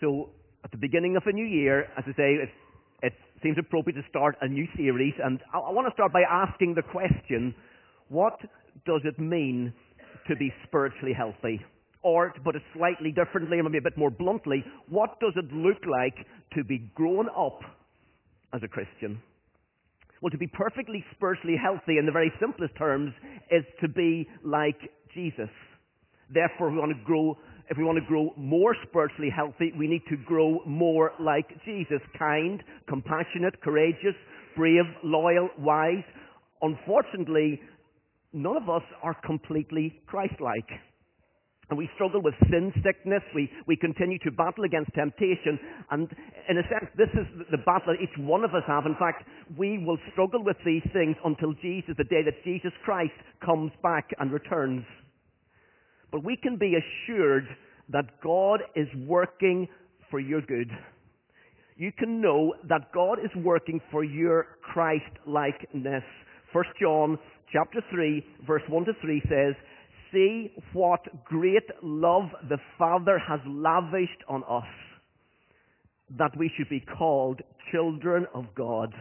So, at the beginning of a new year, as I say, it, it seems appropriate to start a new series, and I, I want to start by asking the question what does it mean to be spiritually healthy? Or, to put it slightly differently, maybe a bit more bluntly, what does it look like to be grown up as a Christian? Well, to be perfectly spiritually healthy in the very simplest terms is to be like Jesus. Therefore, we want to grow, if we want to grow more spiritually healthy, we need to grow more like Jesus. Kind, compassionate, courageous, brave, loyal, wise. Unfortunately, none of us are completely Christ-like. And we struggle with sin sickness. We, we continue to battle against temptation. And in a sense, this is the battle that each one of us have. In fact, we will struggle with these things until Jesus, the day that Jesus Christ comes back and returns. But we can be assured that God is working for your good. You can know that God is working for your Christ-likeness. 1 John chapter 3 verse 1 to 3 says, See what great love the Father has lavished on us, that we should be called children of God.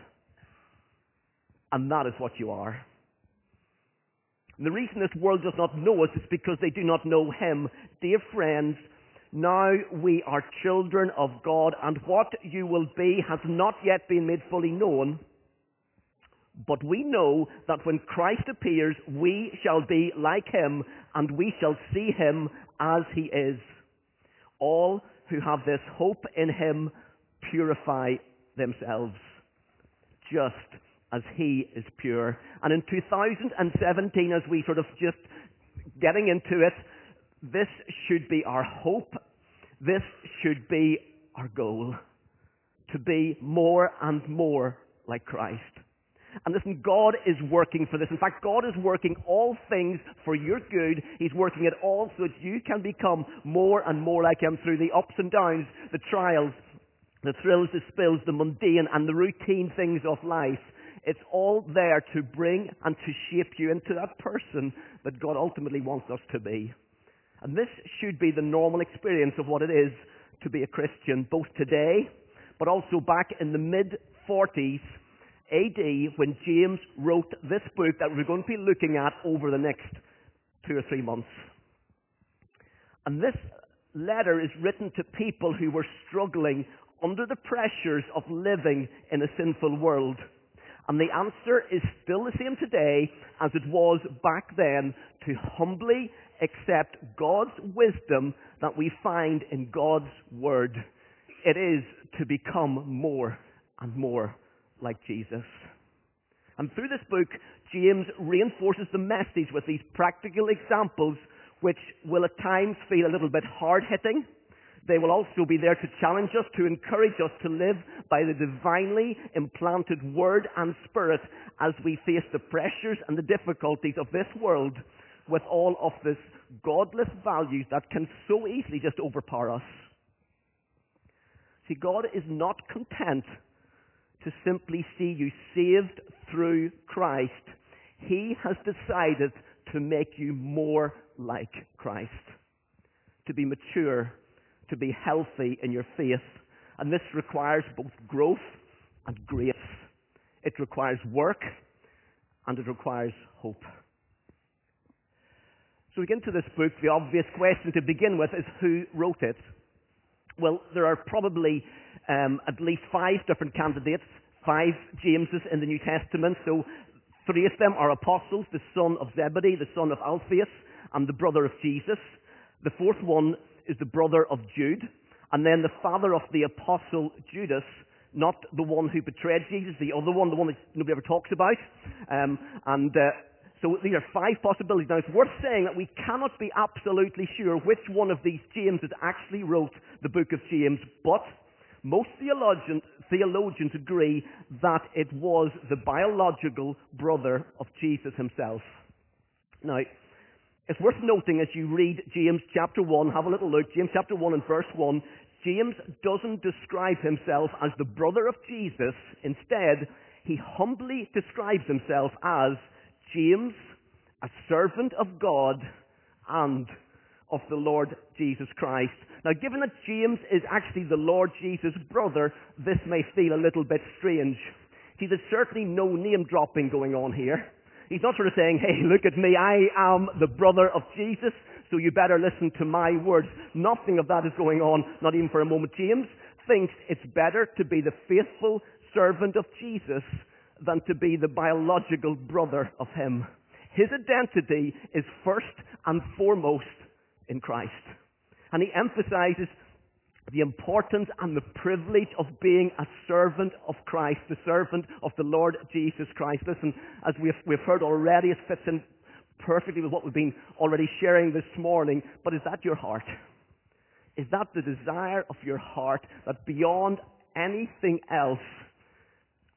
And that is what you are. And the reason this world does not know us is because they do not know Him. Dear friends, now we are children of God, and what you will be has not yet been made fully known. But we know that when Christ appears, we shall be like him, and we shall see him as he is. All who have this hope in him purify themselves, just as he is pure. And in 2017, as we sort of just getting into it, this should be our hope. This should be our goal. To be more and more like Christ. And listen, God is working for this. In fact, God is working all things for your good. He's working it all so that you can become more and more like Him through the ups and downs, the trials, the thrills, the spills, the mundane and the routine things of life. It's all there to bring and to shape you into that person that God ultimately wants us to be. And this should be the normal experience of what it is to be a Christian, both today, but also back in the mid 40s AD when James wrote this book that we're going to be looking at over the next two or three months. And this letter is written to people who were struggling under the pressures of living in a sinful world. And the answer is still the same today as it was back then to humbly accept God's wisdom that we find in God's Word. It is to become more and more like Jesus. And through this book, James reinforces the message with these practical examples which will at times feel a little bit hard hitting. They will also be there to challenge us, to encourage us to live by the divinely implanted word and spirit as we face the pressures and the difficulties of this world with all of this godless values that can so easily just overpower us. See, God is not content to simply see you saved through Christ. He has decided to make you more like Christ. To be mature, to be healthy in your faith. And this requires both growth and grace. It requires work and it requires hope. So we get into this book. The obvious question to begin with is who wrote it? Well, there are probably um, at least five different candidates, five Jameses in the New Testament. So three of them are apostles, the son of Zebedee, the son of Alphaeus, and the brother of Jesus. The fourth one is the brother of Jude, and then the father of the apostle Judas, not the one who betrayed Jesus, the other one, the one that nobody ever talks about. Um, and uh, so these are five possibilities. Now it's worth saying that we cannot be absolutely sure which one of these Jameses actually wrote the book of James, but most theologians, theologians agree that it was the biological brother of Jesus himself. Now, it's worth noting as you read James chapter 1, have a little look, James chapter 1 and verse 1, James doesn't describe himself as the brother of Jesus. Instead, he humbly describes himself as James, a servant of God and of the Lord Jesus Christ. Now, given that James is actually the Lord Jesus' brother, this may feel a little bit strange. See, there's certainly no name dropping going on here. He's not sort of saying, hey, look at me, I am the brother of Jesus, so you better listen to my words. Nothing of that is going on, not even for a moment. James thinks it's better to be the faithful servant of Jesus than to be the biological brother of him. His identity is first and foremost in Christ. And he emphasizes the importance and the privilege of being a servant of Christ, the servant of the Lord Jesus Christ. Listen, as we've, we've heard already, it fits in perfectly with what we've been already sharing this morning, but is that your heart? Is that the desire of your heart that beyond anything else,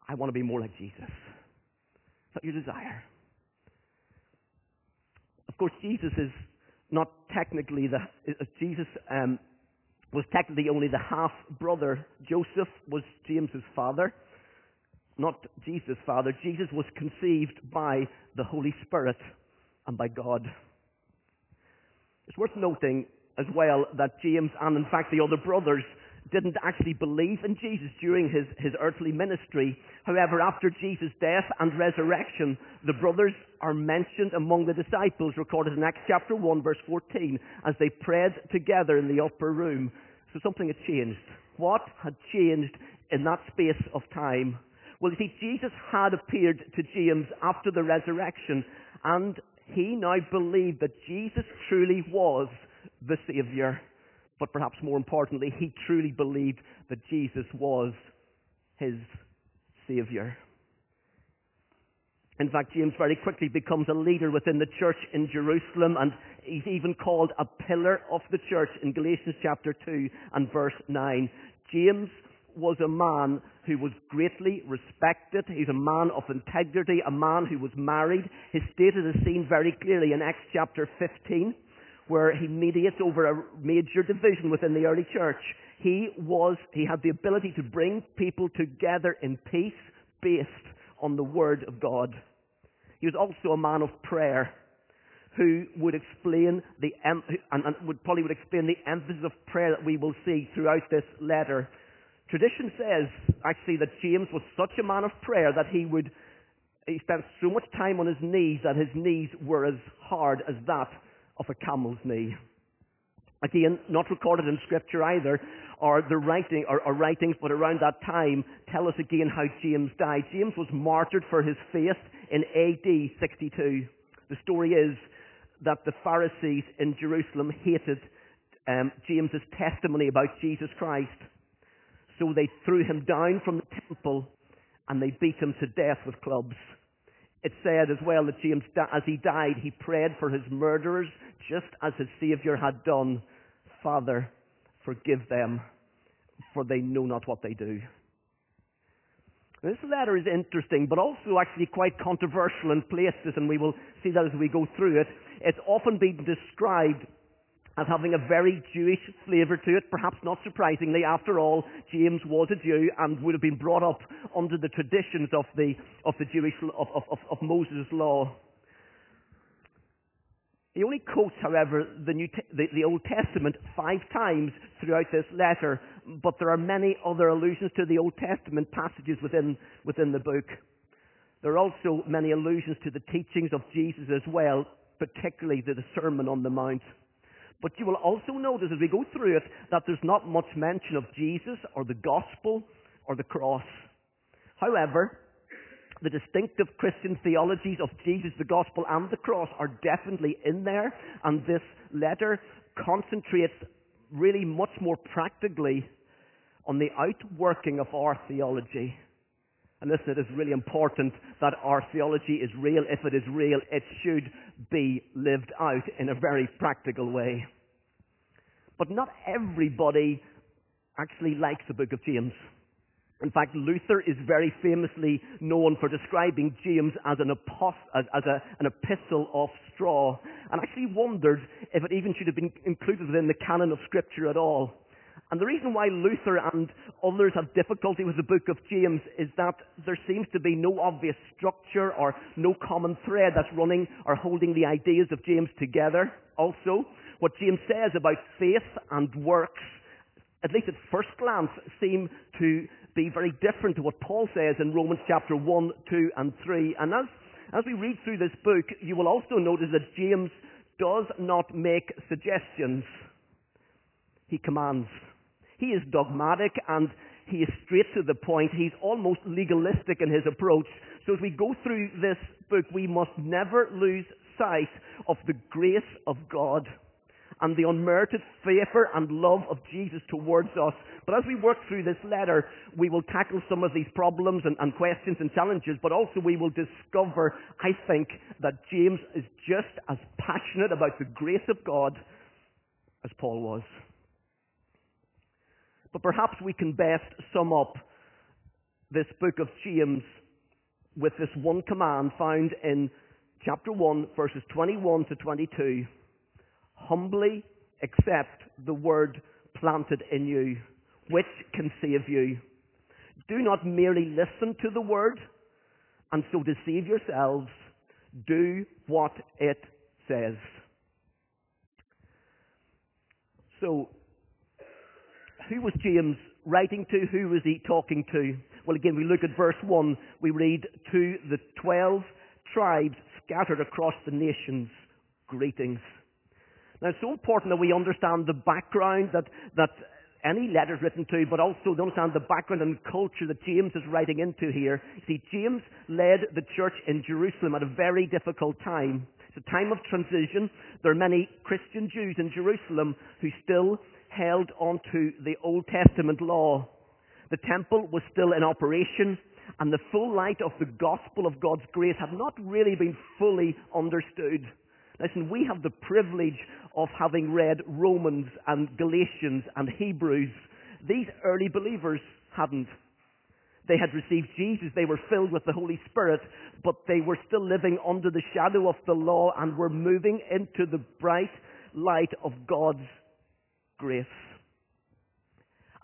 I want to be more like Jesus? Is that your desire? Of course, Jesus is not technically the, Jesus um, was technically only the half brother. Joseph was James's father, not Jesus' father. Jesus was conceived by the Holy Spirit and by God. It's worth noting as well that James and in fact the other brothers didn't actually believe in Jesus during his, his earthly ministry. However, after Jesus' death and resurrection, the brothers are mentioned among the disciples, recorded in Acts chapter 1, verse 14, as they prayed together in the upper room. So something had changed. What had changed in that space of time? Well, you see, Jesus had appeared to James after the resurrection, and he now believed that Jesus truly was the Saviour. But perhaps more importantly, he truly believed that Jesus was his Saviour. In fact, James very quickly becomes a leader within the church in Jerusalem, and he's even called a pillar of the church in Galatians chapter 2 and verse 9. James was a man who was greatly respected. He's a man of integrity, a man who was married. His status is seen very clearly in Acts chapter 15 where he mediates over a major division within the early church. He was, he had the ability to bring people together in peace based on the Word of God. He was also a man of prayer who would explain the, and, would probably would explain the emphasis of prayer that we will see throughout this letter. Tradition says actually that James was such a man of prayer that he would, he spent so much time on his knees that his knees were as hard as that of a camel's knee. Again, not recorded in scripture either, or the writing or, or, writings, but around that time tell us again how James died. James was martyred for his faith in AD 62. The story is that the Pharisees in Jerusalem hated um, James's testimony about Jesus Christ. So they threw him down from the temple and they beat him to death with clubs. It said as well that James, as he died, he prayed for his murderers just as his Saviour had done. Father, forgive them, for they know not what they do. This letter is interesting, but also actually quite controversial in places, and we will see that as we go through it. It's often been described as having a very Jewish flavour to it, perhaps not surprisingly. After all, James was a Jew and would have been brought up under the traditions of the, of the Jewish, of, of, of Moses' law. He only quotes, however, the, New the, the Old Testament five times throughout this letter, but there are many other allusions to the Old Testament passages within, within the book. There are also many allusions to the teachings of Jesus as well, particularly the Sermon on the Mount. But you will also notice as we go through it that there's not much mention of Jesus or the gospel or the cross. However, the distinctive Christian theologies of Jesus, the gospel, and the cross are definitely in there, and this letter concentrates really much more practically on the outworking of our theology. And listen, it is really important that our theology is real. If it is real, it should be lived out in a very practical way. But not everybody actually likes the book of James. In fact, Luther is very famously known for describing James as an, apost- as, as a, an epistle of straw, and actually wondered if it even should have been included within the canon of Scripture at all. And the reason why Luther and others have difficulty with the book of James is that there seems to be no obvious structure or no common thread that's running or holding the ideas of James together. Also, What James says about faith and works, at least at first glance, seem to be very different to what Paul says in Romans chapter 1, 2, and 3. And as, as we read through this book, you will also notice that James does not make suggestions. He commands. He is dogmatic and he is straight to the point. He's almost legalistic in his approach. So as we go through this book, we must never lose sight of the grace of God and the unmerited favour and love of Jesus towards us. But as we work through this letter, we will tackle some of these problems and, and, questions and challenges, but also we will discover, I think, that James is just as passionate about the grace of God as Paul was. But perhaps we can best sum up this book of James with this one command found in chapter 1, verses 21 to 22. Humbly accept the word planted in you, which can save you. Do not merely listen to the word and so deceive yourselves. Do what it says. So, who was James writing to? Who was he talking to? Well, again, we look at verse 1. We read, To the twelve tribes scattered across the nations, greetings. Now, it's so important that we understand the background that, that any letters written to, but also to understand the background and culture that James is writing into here. See, James led the church in Jerusalem at a very difficult time. It's a time of transition. There are many Christian Jews in Jerusalem who still held onto the Old Testament law. The temple was still in operation, and the full light of the gospel of God's grace had not really been fully understood. Listen, we have the privilege of having read Romans and Galatians and Hebrews. These early believers hadn't. They had received Jesus, they were filled with the Holy Spirit, but they were still living under the shadow of the law and were moving into the bright light of God's grace.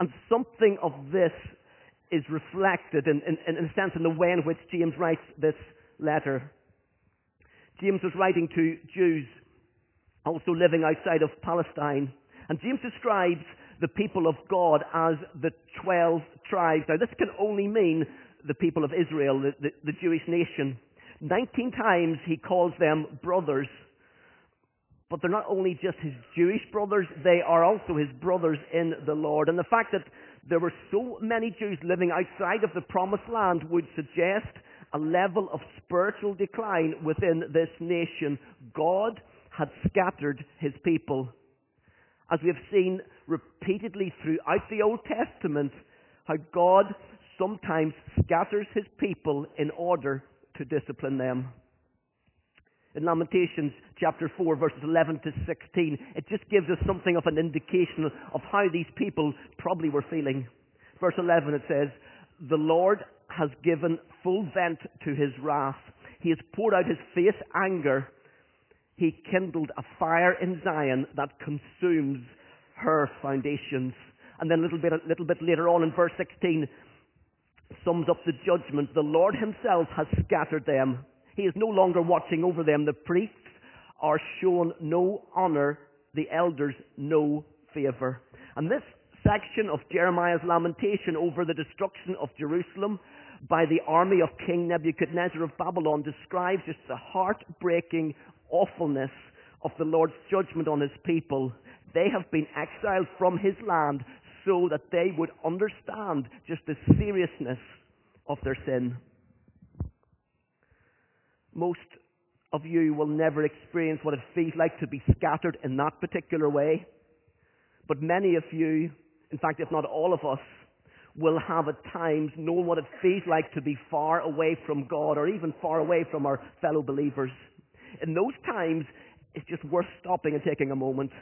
And something of this is reflected in, in, in a sense in the way in which James writes this letter. James was writing to Jews also living outside of Palestine. And James describes the people of God as the 12 tribes. Now, this can only mean the people of Israel, the, the, the Jewish nation. 19 times he calls them brothers. But they're not only just his Jewish brothers, they are also his brothers in the Lord. And the fact that there were so many Jews living outside of the promised land would suggest a level of spiritual decline within this nation. God had scattered his people. As we have seen repeatedly throughout the Old Testament, how God sometimes scatters his people in order to discipline them. In Lamentations chapter 4 verses 11 to 16, it just gives us something of an indication of how these people probably were feeling. Verse 11 it says, The Lord has given full vent to his wrath. He has poured out his fierce anger. He kindled a fire in Zion that consumes her foundations. And then a little bit, a little bit later on in verse 16, sums up the judgment. The Lord himself has scattered them. He is no longer watching over them. The priests are shown no honor. The elders no favor. And this section of Jeremiah's lamentation over the destruction of Jerusalem by the army of King Nebuchadnezzar of Babylon describes just the heartbreaking awfulness of the Lord's judgment on his people. They have been exiled from his land so that they would understand just the seriousness of their sin. Most of you will never experience what it feels like to be scattered in that particular way. But many of you, in fact, if not all of us, will have at times known what it feels like to be far away from God or even far away from our fellow believers. In those times, it's just worth stopping and taking a moment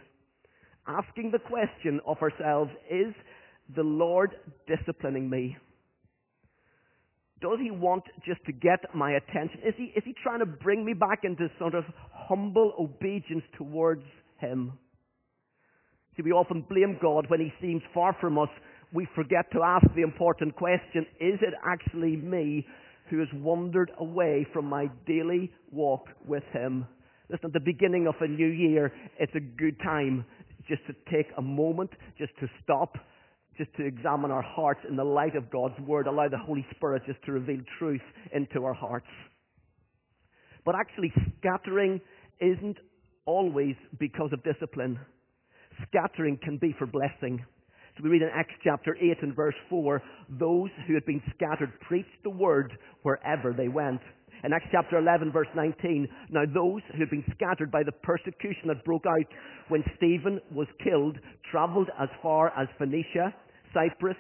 asking the question of ourselves, is the Lord disciplining me? Does he want just to get my attention? Is he, is he trying to bring me back into sort of humble obedience towards him? See, we often blame God when he seems far from us. We forget to ask the important question, is it actually me who has wandered away from my daily walk with him? Listen, at the beginning of a new year, it's a good time just to take a moment, just to stop, just to examine our hearts in the light of God's Word, allow the Holy Spirit just to reveal truth into our hearts. But actually, scattering isn't always because of discipline. Scattering can be for blessing. So we read in Acts chapter 8 and verse 4, those who had been scattered preached the word wherever they went. In Acts chapter 11 verse 19, now those who had been scattered by the persecution that broke out when Stephen was killed traveled as far as Phoenicia, Cyprus,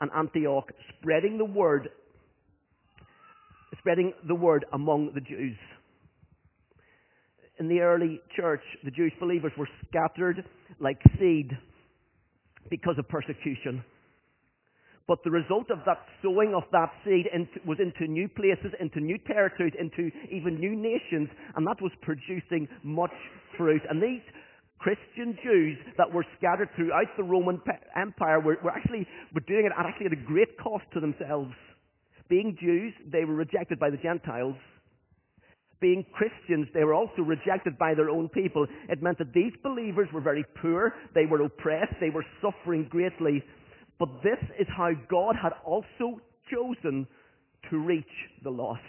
and Antioch, spreading the word, spreading the word among the Jews. In the early church, the Jewish believers were scattered like seed because of persecution. But the result of that sowing of that seed was into new places, into new territories, into even new nations, and that was producing much fruit. And these Christian Jews that were scattered throughout the Roman Empire were, were actually were doing it at actually at a great cost to themselves. Being Jews, they were rejected by the Gentiles being Christians, they were also rejected by their own people. It meant that these believers were very poor, they were oppressed, they were suffering greatly. But this is how God had also chosen to reach the lost.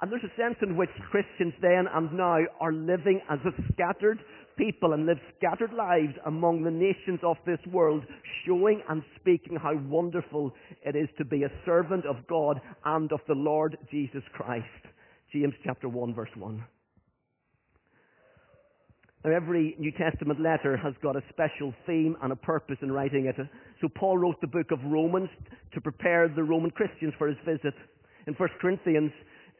And there's a sense in which Christians then and now are living as a scattered people and live scattered lives among the nations of this world, showing and speaking how wonderful it is to be a servant of God and of the Lord Jesus Christ. James chapter 1 verse 1. Now every New Testament letter has got a special theme and a purpose in writing it. So Paul wrote the book of Romans to prepare the Roman Christians for his visit. In 1 Corinthians,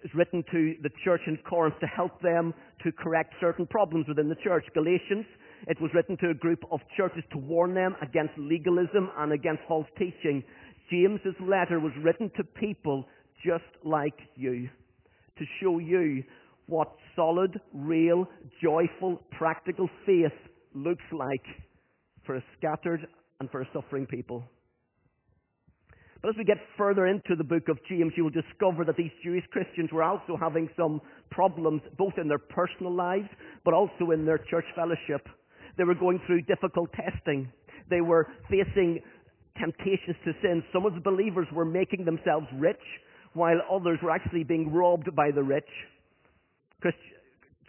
it's written to the church in Corinth to help them to correct certain problems within the church. Galatians, it was written to a group of churches to warn them against legalism and against false teaching. James's letter was written to people just like you to show you what solid, real, joyful, practical faith looks like for a scattered and for a suffering people. But as we get further into the book of James, you will discover that these Jewish Christians were also having some problems, both in their personal lives, but also in their church fellowship. They were going through difficult testing. They were facing temptations to sin. Some of the believers were making themselves rich while others were actually being robbed by the rich.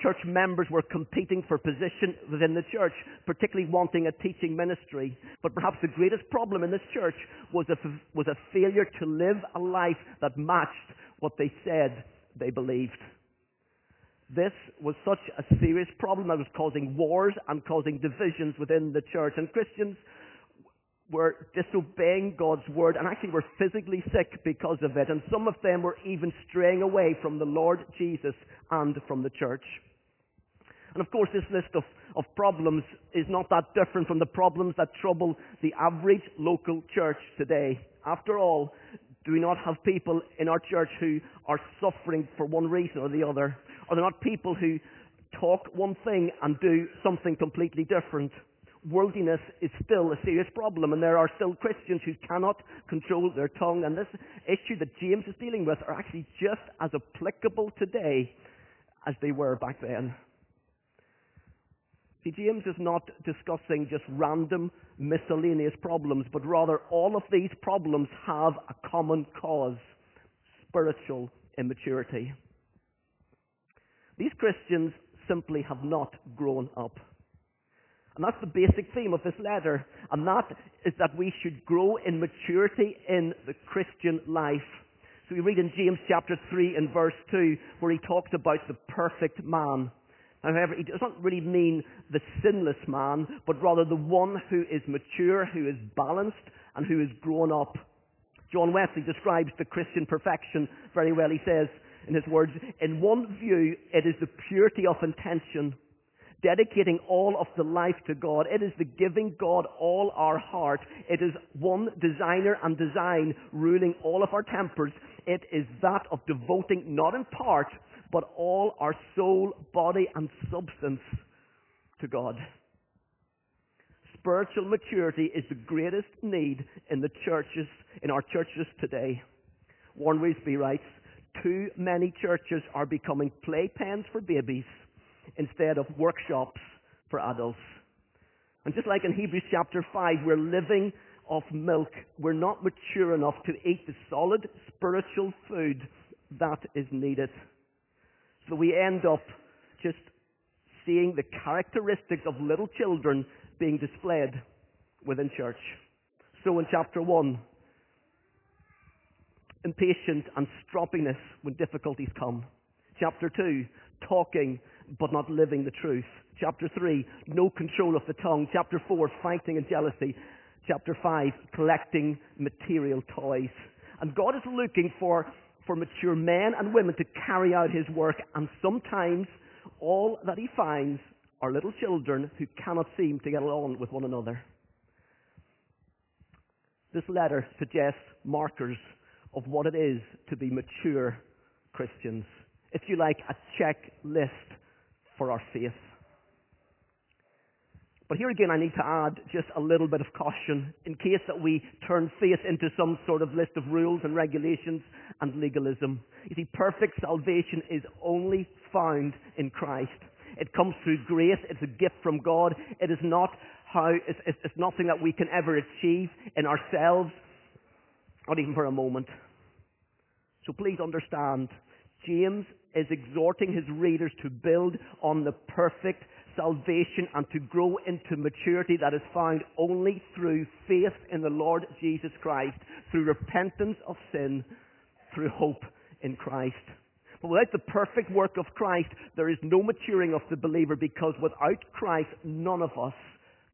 Church members were competing for position within the church, particularly wanting a teaching ministry. But perhaps the greatest problem in this church was a, was a failure to live a life that matched what they said they believed. This was such a serious problem that was causing wars and causing divisions within the church. And Christians were disobeying God's word and actually were physically sick because of it. And some of them were even straying away from the Lord Jesus and from the church. And of course, this list of, of problems is not that different from the problems that trouble the average local church today. After all, do we not have people in our church who are suffering for one reason or the other? Are there not people who talk one thing and do something completely different? worldliness is still a serious problem, and there are still Christians who cannot control their tongue. And this issue that James is dealing with are actually just as applicable today as they were back then. See, James is not discussing just random miscellaneous problems, but rather all of these problems have a common cause spiritual immaturity. These Christians simply have not grown up. And that's the basic theme of this letter. And that is that we should grow in maturity in the Christian life. So we read in James chapter 3 and verse 2 where he talks about the perfect man. However, he does not really mean the sinless man, but rather the one who is mature, who is balanced, and who is grown up. John Wesley describes the Christian perfection very well. He says in his words, in one view, it is the purity of intention dedicating all of the life to God. It is the giving God all our heart. It is one designer and design ruling all of our tempers. It is that of devoting not in part, but all our soul, body, and substance to God. Spiritual maturity is the greatest need in the churches, in our churches today. Warren Wiersbe writes, too many churches are becoming playpens for babies instead of workshops for adults. And just like in Hebrews chapter 5, we're living off milk. We're not mature enough to eat the solid spiritual food that is needed. So we end up just seeing the characteristics of little children being displayed within church. So in chapter 1, impatience and stroppiness when difficulties come. Chapter 2, talking but not living the truth. Chapter 3, no control of the tongue. Chapter 4, fighting and jealousy. Chapter 5, collecting material toys. And God is looking for, for mature men and women to carry out His work, and sometimes all that He finds are little children who cannot seem to get along with one another. This letter suggests markers of what it is to be mature Christians. If you like, a checklist for our faith. But here again, I need to add just a little bit of caution in case that we turn faith into some sort of list of rules and regulations and legalism. You see, perfect salvation is only found in Christ. It comes through grace. It's a gift from God. It is not how, it's, it's, nothing that we can ever achieve in ourselves, not even for a moment. So please understand, James is exhorting his readers to build on the perfect salvation and to grow into maturity that is found only through faith in the Lord Jesus Christ, through repentance of sin, through hope in Christ. But without the perfect work of Christ, there is no maturing of the believer because without Christ, none of us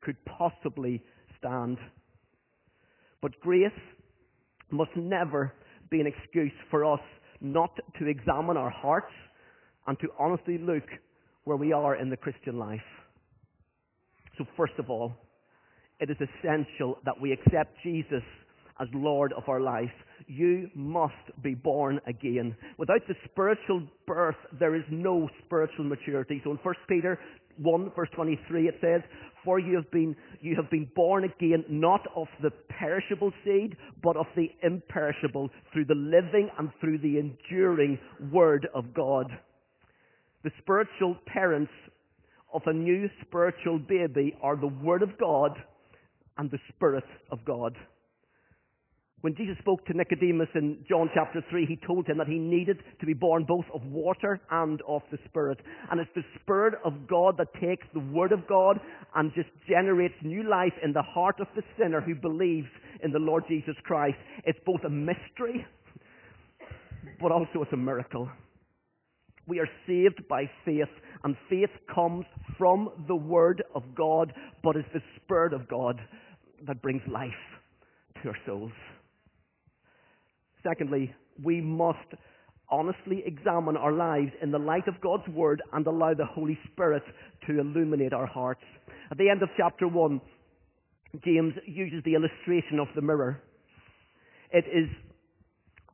could possibly stand. But grace must never be an excuse for us not to examine our hearts and to honestly look where we are in the Christian life. So first of all, it is essential that we accept Jesus as Lord of our life. You must be born again. Without the spiritual birth, there is no spiritual maturity. So in 1 Peter 1 verse 23 it says, For you have been, you have been born again not of the perishable seed, but of the imperishable through the living and through the enduring word of God. The spiritual parents of a new spiritual baby are the word of God and the spirit of God. When Jesus spoke to Nicodemus in John chapter 3, he told him that he needed to be born both of water and of the Spirit. And it's the Spirit of God that takes the Word of God and just generates new life in the heart of the sinner who believes in the Lord Jesus Christ. It's both a mystery, but also it's a miracle. We are saved by faith, and faith comes from the Word of God, but it's the Spirit of God that brings life to our souls. Secondly, we must honestly examine our lives in the light of God's Word and allow the Holy Spirit to illuminate our hearts. At the end of chapter 1, James uses the illustration of the mirror. It is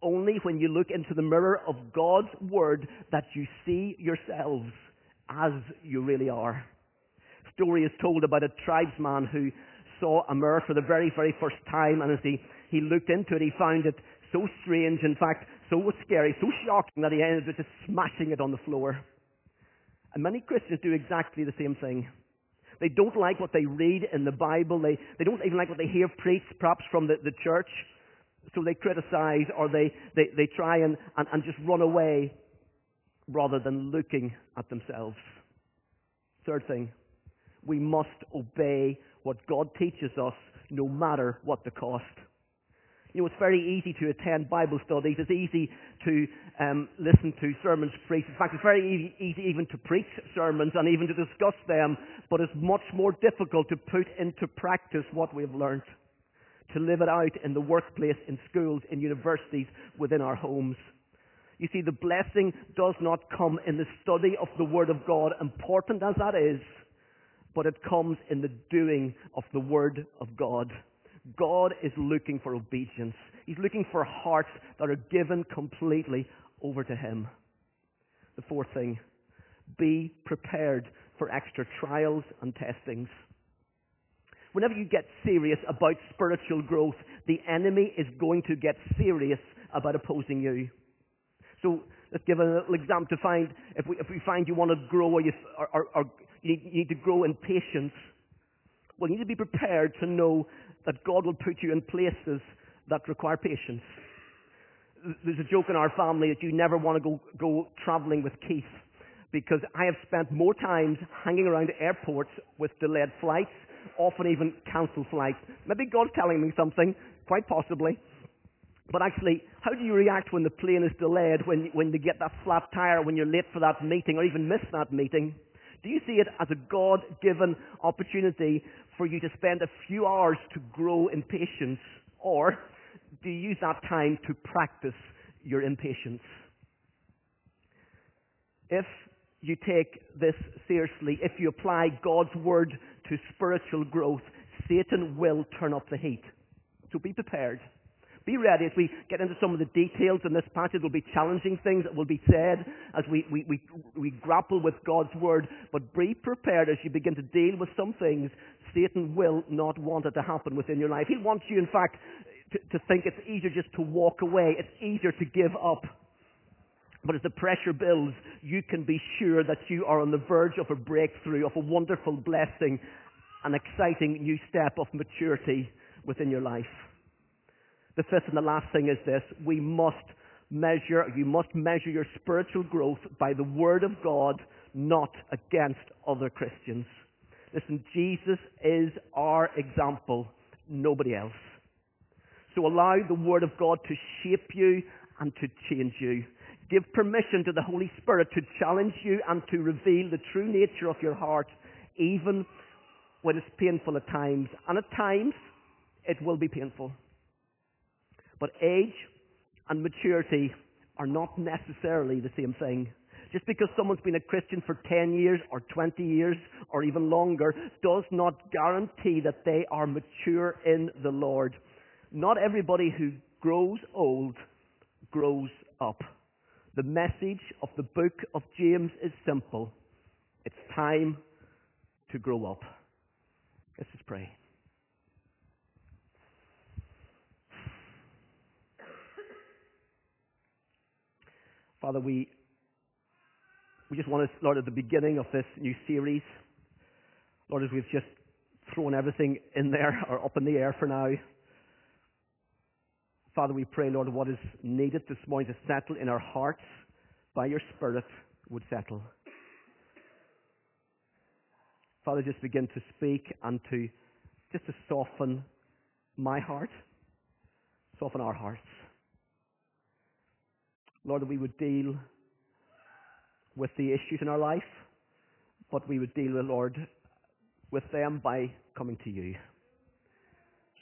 only when you look into the mirror of God's Word that you see yourselves as you really are. Story is told about a tribesman who saw a mirror for the very, very first time, and as he, he looked into it, he found it so strange, in fact, so scary, so shocking that he ended up just smashing it on the floor. And many Christians do exactly the same thing. They don't like what they read in the Bible. They, they don't even like what they hear preached, perhaps from the, the church. So they criticize or they, they, they try and, and, and just run away rather than looking at themselves. Third thing, we must obey what God teaches us no matter what the cost. You know, it's very easy to attend Bible studies. It's easy to um, listen to sermons preached. In fact, it's very easy, easy even to preach sermons and even to discuss them. But it's much more difficult to put into practice what we've learned. To live it out in the workplace, in schools, in universities, within our homes. You see, the blessing does not come in the study of the Word of God, important as that is, but it comes in the doing of the Word of God. God is looking for obedience. He's looking for hearts that are given completely over to Him. The fourth thing, be prepared for extra trials and testings. Whenever you get serious about spiritual growth, the enemy is going to get serious about opposing you. So Let's give a little example to find if we, if we find you want to grow or you, or, or, or you, need, you need to grow in patience. Well, you need to be prepared to know that God will put you in places that require patience. There's a joke in our family that you never want to go, go traveling with Keith because I have spent more times hanging around airports with delayed flights, often even cancelled flights. Maybe God's telling me something, quite possibly. But actually, how do you react when the plane is delayed, when, when you get that flat tire, when you're late for that meeting, or even miss that meeting? Do you see it as a God given opportunity for you to spend a few hours to grow in patience? Or do you use that time to practice your impatience? If you take this seriously, if you apply God's word to spiritual growth, Satan will turn up the heat. So be prepared. Be ready as we get into some of the details in this passage. Will be challenging things that will be said as we, we, we, we grapple with God's word. But be prepared as you begin to deal with some things. Satan will not want it to happen within your life. He wants you, in fact, to, to think it's easier just to walk away. It's easier to give up. But as the pressure builds, you can be sure that you are on the verge of a breakthrough, of a wonderful blessing, an exciting new step of maturity within your life. The fifth and the last thing is this. We must measure, you must measure your spiritual growth by the Word of God, not against other Christians. Listen, Jesus is our example, nobody else. So allow the Word of God to shape you and to change you. Give permission to the Holy Spirit to challenge you and to reveal the true nature of your heart, even when it's painful at times. And at times, it will be painful. But age and maturity are not necessarily the same thing. Just because someone's been a Christian for 10 years or 20 years or even longer does not guarantee that they are mature in the Lord. Not everybody who grows old grows up. The message of the book of James is simple. It's time to grow up. Let's just pray. Father, we, we just want to, Lord, at the beginning of this new series, Lord, as we've just thrown everything in there or up in the air for now, Father, we pray, Lord, what is needed this morning to settle in our hearts by your Spirit would settle. Father, just begin to speak and to just to soften my heart, soften our hearts. Lord, we would deal with the issues in our life, but we would deal, Lord, with them by coming to you.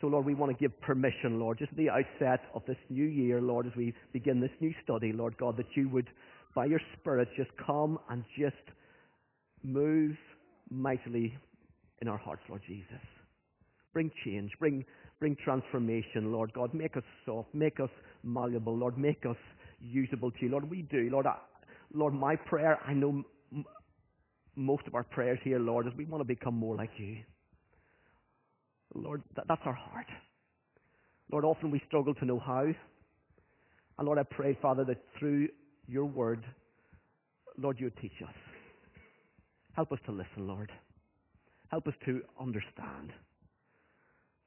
So, Lord, we want to give permission, Lord, just at the outset of this new year, Lord, as we begin this new study, Lord God, that you would, by your Spirit, just come and just move mightily in our hearts, Lord Jesus. Bring change, bring, bring transformation, Lord God. Make us soft, make us malleable, Lord. Make us usable to you. Lord, we do. Lord, I, Lord, my prayer, I know m- most of our prayers here, Lord, is we want to become more like you. Lord, that, that's our heart. Lord, often we struggle to know how. And Lord, I pray, Father, that through your word, Lord, you would teach us. Help us to listen, Lord. Help us to understand.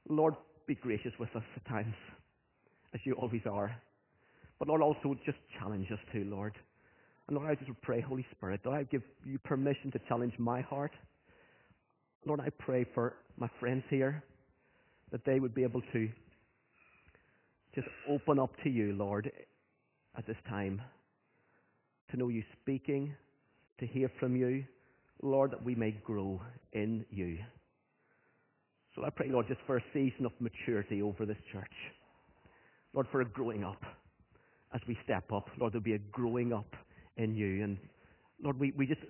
Lord, be gracious with us at times, as you always are. But Lord, also just challenge us too, Lord. And Lord, I just pray, Holy Spirit, that I give you permission to challenge my heart. Lord, I pray for my friends here that they would be able to just open up to you, Lord, at this time. To know you speaking, to hear from you, Lord, that we may grow in you. So I pray, Lord, just for a season of maturity over this church. Lord, for a growing up as we step up. Lord, there'll be a growing up in you. And Lord, we, we just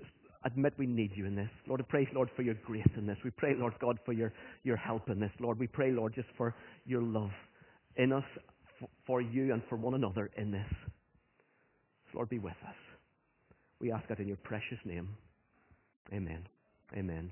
admit we need you in this. Lord, I pray, Lord, for your grace in this. We pray, Lord God, for your, your help in this. Lord, we pray, Lord, just for your love in us, for you and for one another in this. So Lord, be with us. We ask that in your precious name. Amen. Amen.